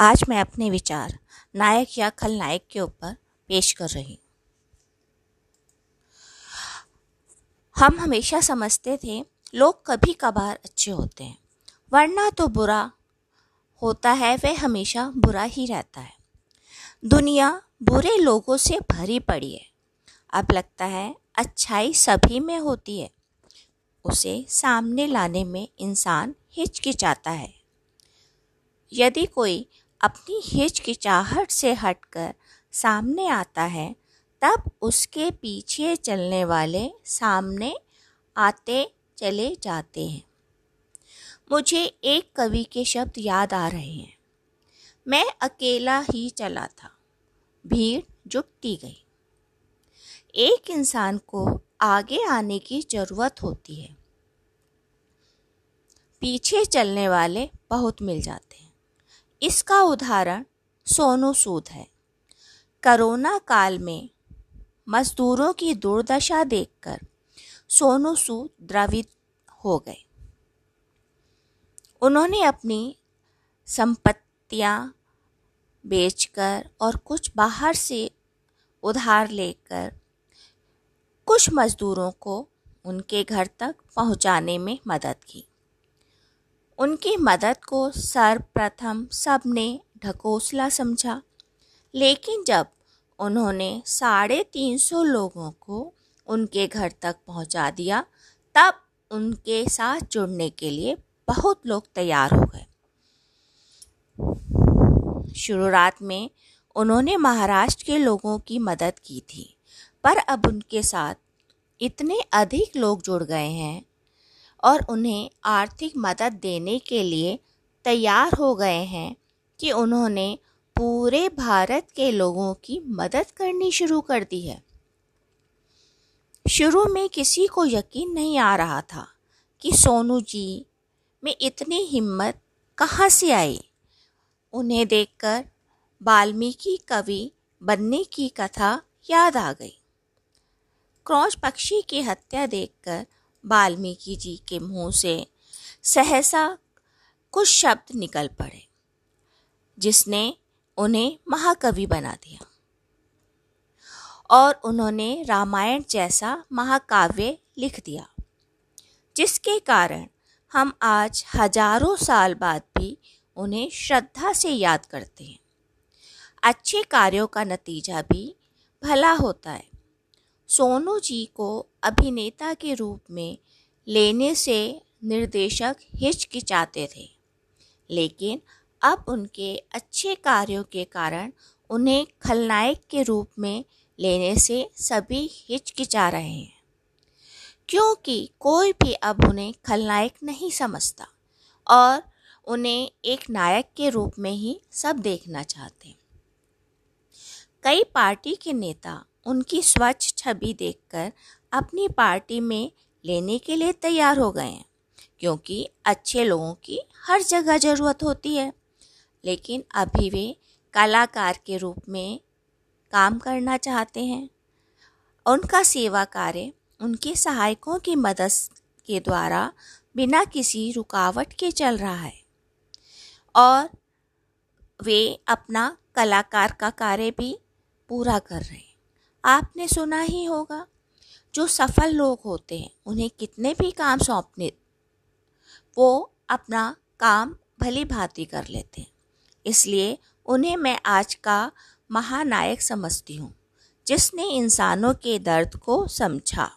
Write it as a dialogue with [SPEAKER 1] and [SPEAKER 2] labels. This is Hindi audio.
[SPEAKER 1] आज मैं अपने विचार नायक या खलनायक के ऊपर पेश कर रही हूँ। हम हमेशा समझते थे, लोग कभी कभार अच्छे होते हैं। वरना तो बुरा होता है, वह हमेशा बुरा ही रहता है। दुनिया बुरे लोगों से भरी पड़ी है। अब लगता है, अच्छाई सभी में होती है। उसे सामने लाने में इंसान हिचकिचाता है। यदि कोई अपनी हिचकिचाहट से हटकर सामने आता है, तब उसके पीछे चलने वाले सामने आते चले जाते हैं। मुझे एक कवि के शब्द याद आ रहे हैं। मैं अकेला ही चला था। भीड़ जुटती गई। एक इंसान को आगे आने की ज़रूरत होती है। पीछे चलने वाले बहुत मिल जाते हैं। इसका उदाहरण सोनू सूद है। करोना काल में मजदूरों की दुर्दशा देखकर सोनू सूद द्रवित हो गए। उन्होंने अपनी संपत्तियाँ बेचकर और कुछ बाहर से उधार लेकर कुछ मजदूरों को उनके घर तक पहुँचाने में मदद की। उनकी मदद को सर्वप्रथम सबने ढकोसला समझा। लेकिन जब उन्होंने साढ़े तीन सौ लोगों को उनके घर तक पहुँचा दिया, तब उनके साथ जुड़ने के लिए बहुत लोग तैयार हो गए। शुरुआत में उन्होंने महाराष्ट्र के लोगों की मदद की थी, पर अब उनके साथ इतने अधिक लोग जुड़ गए हैं और उन्हें आर्थिक मदद देने के लिए तैयार हो गए हैं कि उन्होंने पूरे भारत के लोगों की मदद करनी शुरू कर दी है। शुरू में किसी को यकीन नहीं आ रहा था कि सोनू जी में इतनी हिम्मत कहाँ से आई। उन्हें देखकर वाल्मीकि कवि बनने की कथा याद आ गई। क्रॉच पक्षी की हत्या देखकर वाल्मीकि जी के मुँह से सहसा कुछ शब्द निकल पड़े, जिसने उन्हें महाकवि बना दिया। और उन्होंने रामायण जैसा महाकाव्य लिख दिया, जिसके कारण हम आज हज़ारों साल बाद भी उन्हें श्रद्धा से याद करते हैं। अच्छे कार्यों का नतीजा भी भला होता है। सोनू जी को अभिनेता के रूप में लेने से निर्देशक हिचकिचाते थे। लेकिन अब उनके अच्छे कार्यों के कारण उन्हें खलनायक के रूप में लेने से सभी हिचकिचा रहे हैं। क्योंकि कोई भी अब उन्हें खलनायक नहीं समझता और उन्हें एक नायक के रूप में ही सब देखना चाहते। हैं कई पार्टी के नेता उनकी स्वच्छ छवि देखकर अपनी पार्टी में लेने के लिए तैयार हो गए हैं, क्योंकि अच्छे लोगों की हर जगह ज़रूरत होती है। लेकिन अभी वे कलाकार के रूप में काम करना चाहते हैं। उनका सेवा कार्य उनके सहायकों की मदद के द्वारा बिना किसी रुकावट के चल रहा है। और वे अपना कलाकार का कार्य भी पूरा कर रहे हैं। आपने सुना ही होगा, जो सफल लोग होते हैं, उन्हें कितने भी काम सौंपने, वो अपना काम भली भांति कर लेते हैं। इसलिए उन्हें मैं आज का महानायक समझती हूँ, जिसने इंसानों के दर्द को समझा।